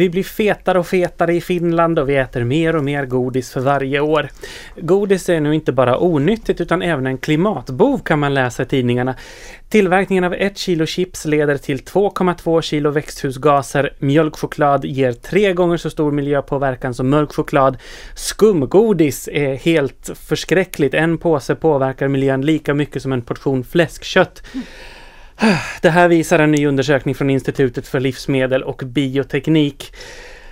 Vi blir fetare och fetare i Finland och vi äter mer och mer godis för varje år. Godis är nu inte bara onyttigt utan även en klimatbov kan man läsa i tidningarna. Tillverkningen av ett kilo chips leder till 2,2 kilo växthusgaser. Mjölkchoklad ger tre gånger så stor miljöpåverkan som mörk choklad. Skumgodis är helt förskräckligt. En påse påverkar miljön lika mycket som en portion fläskkött. Det här visar en ny undersökning från Institutet för livsmedel och bioteknik.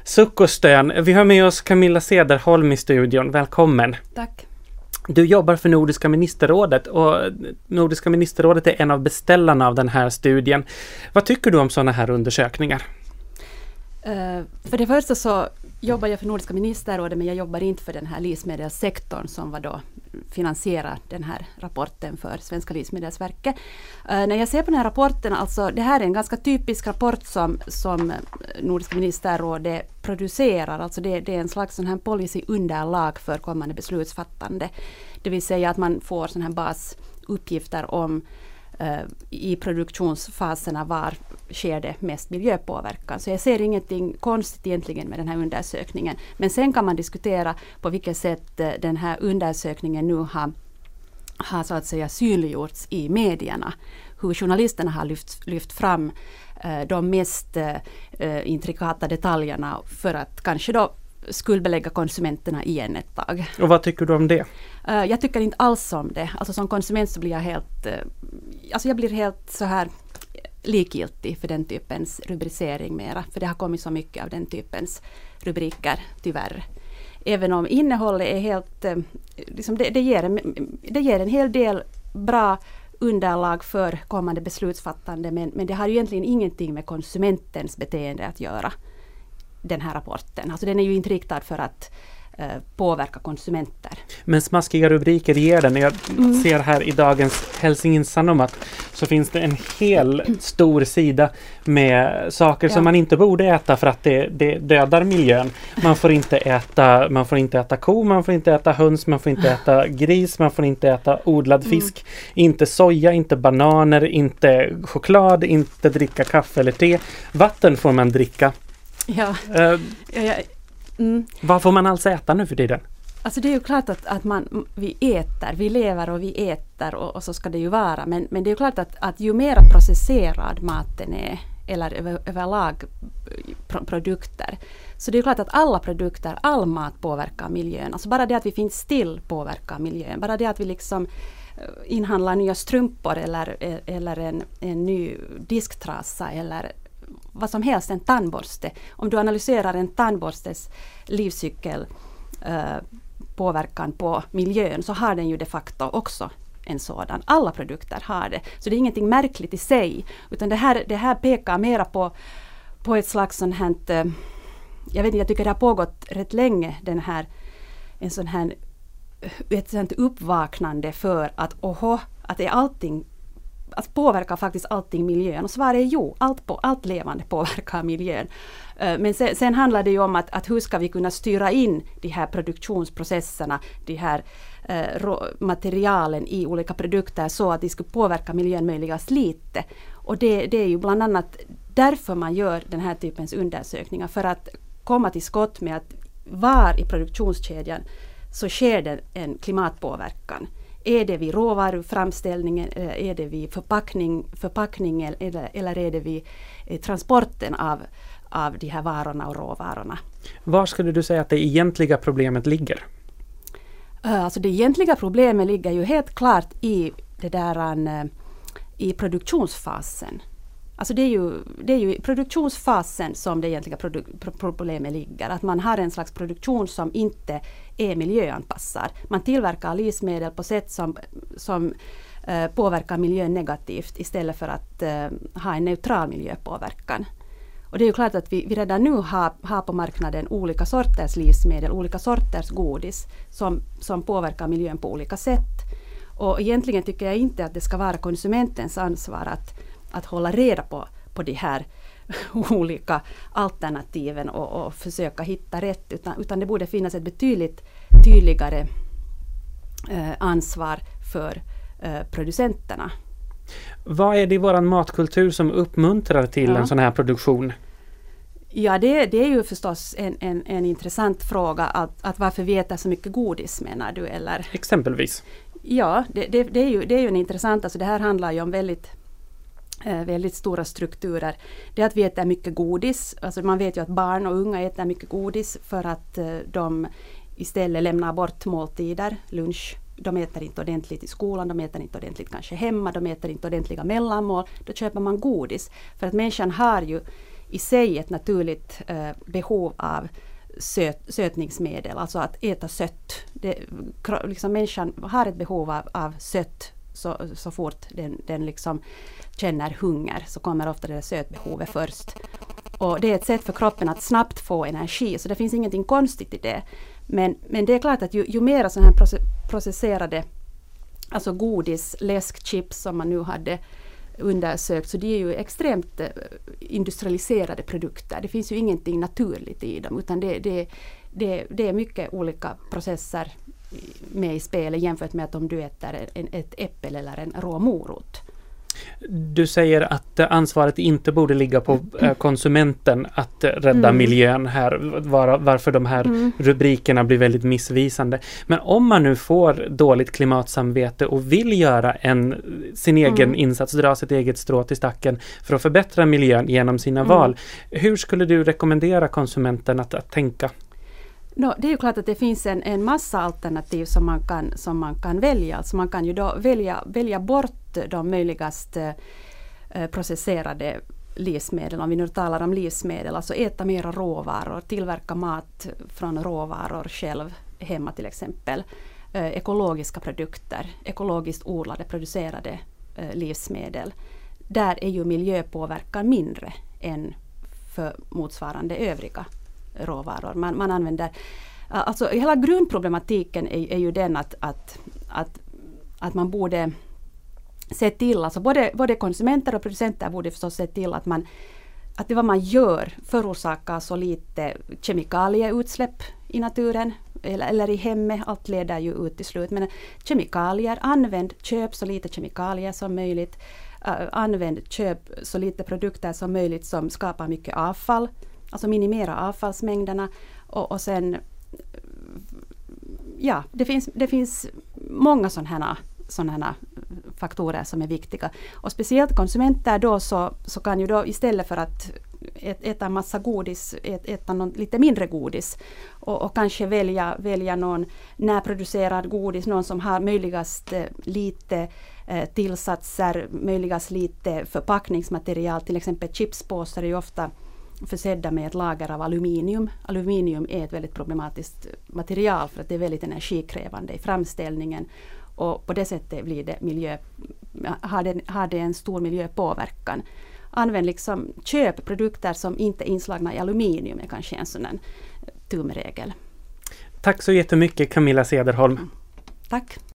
Suck och stön. Vi har med oss Camilla Cederholm i studion. Välkommen! Tack! Du jobbar för Nordiska ministerrådet och Nordiska ministerrådet är en av beställarna av den här studien. Vad tycker du om sådana här undersökningar? Uh, för det första så jobbar jag för Nordiska ministerrådet men jag jobbar inte för den här livsmedelssektorn som var då finansierar den här rapporten för Svenska livsmedelsverket. Uh, när jag ser på den här rapporten, alltså det här är en ganska typisk rapport som, som eh, Nordiska ministerrådet producerar. Alltså det, det är en slags sån här policyunderlag för kommande beslutsfattande. Det vill säga att man får sån här basuppgifter om uh, Eh, i produktionsfaserna var sker det mest miljöpåverkan. Så jag ser ingenting konstigt egentligen med den här undersökningen. Men sen kan man diskutera på vilket sätt eh, den här undersökningen nu har, har så att säga synliggjorts i medierna. Hur journalisterna har lyft, lyft fram eh, de mest eh, eh, intrikata detaljerna för att kanske då skuldbelägga konsumenterna igen ett tag. Och vad tycker du om det? Uh, jag tycker inte alls om det. Alltså som konsument så blir jag helt... Uh, alltså jag blir helt så här likgiltig för den typens rubricering mera. För det har kommit så mycket av den typens rubriker, tyvärr. Även om innehållet är helt... Eh, liksom det, det, ger en, det ger en hel del bra underlag för kommande beslutsfattande men, men det har egentligen ingenting med konsumentens beteende att göra. Den här rapporten. Alltså den är ju inte riktad för att Eh, påverka konsumenter. Men smaskiga rubriker ger den. Jag mm. ser här i dagens Helsingins Sanomat så finns det en hel stor sida med saker ja. som man inte borde äta för att det, det, dödar miljön. Man får inte äta, man får inte äta ko, man får inte äta höns, man får inte äta gris, man får inte äta odlad mm. fisk. Mm. Inte soja, inte bananer, inte choklad, inte dricka kaffe eller te. Vatten får man dricka. Ja. Uh, ja, ja Mm. Vad får man alls äta nu för tiden? Alltså det är ju klart att, att man, vi äter, vi lever och vi äter och, och så ska det ju vara. Men, men det är ju klart att, att ju mer processerad maten är, eller över, överlag pro, produkter. Så det är klart att alla produkter, all mat påverkar miljön. Alltså bara det att vi finns still påverkar miljön. Bara det att vi liksom eh, inhandlar nya strumpor eller, eller en, en ny disktrasa eller vad som helst, en tandborste. Om du analyserar en tandborstes livscykel eh, påverkan på miljön så har den ju de facto också en sådan. Alla produkter har det. Så det är ingenting märkligt i sig. Utan det här, det här pekar mera på, på ett slags sånt här, eh, jag vet inte, jag tycker det har pågått rätt länge den här, en sån här, eh, ett sånt uppvaknande för att oho, att är allting alltså påverkar faktiskt allting miljön? Och svaret är jo, allt, på, allt levande påverkar miljön. Eh, men sen, sen, handlar det ju om att, att hur ska vi kunna styra in de här produktionsprocesserna, de här eh, materialen i olika produkter så att de ska påverka miljön möjligast lite. Och det, det är ju bland annat därför man gör den här typens undersökningar, för att komma till skott med att var i produktionskedjan så sker det en klimatpåverkan. Är det vid råvaruframställningen, eller är det vid förpackning, förpackningen eller, eller är det vid eh, transporten av, av de här varorna och råvarorna? Var skulle du säga att det egentliga problemet ligger? Alltså det egentliga problemet ligger ju helt klart i det där uh, i produktionsfasen. Alltså det är ju, det är ju i produktionsfasen som det egentliga problemet ligger. Att man har en slags produktion som inte är miljöanpassad. Man tillverkar livsmedel på sätt som, som eh, påverkar miljön negativt istället för att eh, ha en neutral miljöpåverkan. Och det är ju klart att vi, vi redan nu har, har på marknaden olika sorters livsmedel, olika sorters godis som, som påverkar miljön på olika sätt. Och egentligen tycker jag inte att det ska vara konsumentens ansvar att att hålla reda på, på de här olika alternativen och, och försöka hitta rätt. Utan, utan det borde finnas ett betydligt tydligare eh, ansvar för eh, producenterna. Vad är det i vår matkultur som uppmuntrar till ja. en sån här produktion? Ja, det, det är ju förstås en, en, en intressant fråga att, att varför vi äter så mycket godis menar du? Eller? Exempelvis. Ja, det, det, det, är ju, det är ju en intressant, alltså det här handlar ju om väldigt Eh, väldigt stora strukturer. Det är att vi äter mycket godis. Alltså man vet ju att barn och unga äter mycket godis för att eh, de istället lämnar bort måltider, lunch. De äter inte ordentligt i skolan, de äter inte ordentligt kanske hemma, de äter inte ordentliga mellanmål. Då köper man godis. För att människan har ju i sig ett naturligt eh, behov av söt, sötningsmedel, alltså att äta sött. Det, liksom människan har ett behov av, av sött så, så fort den, den liksom känner hunger så kommer ofta det där sötbehovet först. Och det är ett sätt för kroppen att snabbt få energi, så det finns ingenting konstigt i det. Men, men det är klart att ju, ju mer sådana här processerade, alltså godis, läsk, chips som man nu hade undersökt, så de är ju extremt eh, industrialiserade produkter. Det finns ju ingenting naturligt i dem, utan det, det, det, det är mycket olika processer med i spelet jämfört med att om du äter en, ett äpple eller en rå morot. Du säger att ansvaret inte borde ligga på eh, konsumenten att rädda mm. miljön här, var, varför de här mm. rubrikerna blir väldigt missvisande. Men om man nu får dåligt klimatsamvete och vill göra en, sin egen mm. insats, dra sitt eget strå till stacken för att förbättra miljön genom sina mm. val. Hur skulle du rekommendera konsumenten att, att tänka? No, det är ju klart att det finns en, en massa alternativ som man kan, som man kan välja. Alltså man kan ju då välja, välja bort de möjligast eh, processerade livsmedel, om vi nu talar om livsmedel, alltså äta mera råvaror, tillverka mat från råvaror själv hemma till exempel. Eh, ekologiska produkter, ekologiskt odlade, producerade eh, livsmedel. Där är ju miljöpåverkan mindre än för motsvarande övriga råvaror. Man, man använder, alltså hela grundproblematiken är, är ju den att, att, att, att man borde se till, alltså både, både konsumenter och producenter borde förstås se till att man att det vad man gör förorsakar så lite kemikalieutsläpp i naturen eller, eller i hemmet. Allt leder ju ut till slut. Men kemikalier, använd, köp så lite kemikalier som möjligt. Uh, använd, köp så lite produkter som möjligt som skapar mycket avfall. Alltså minimera avfallsmängderna och, och sen Ja, det finns, det finns många sådana sådana faktorer som är viktiga. Och speciellt konsumenter då så, så kan ju då istället för att äta en massa godis, äta någon, lite mindre godis och, och, kanske välja, välja någon närproducerad godis, någon som har möjligast eh, lite eh, tillsatser, möjligast lite förpackningsmaterial, till exempel chipspåsar är ju ofta försedda med ett lager av aluminium. Aluminium är ett väldigt problematiskt material för att det är väldigt energikrävande i framställningen. Och på det sättet blir det miljö, har, det, har det en stor miljöpåverkan. Använd liksom, köp produkter som inte är inslagna i aluminium är kanske en sån tumregel. Tack så jättemycket Camilla Cederholm. Tack.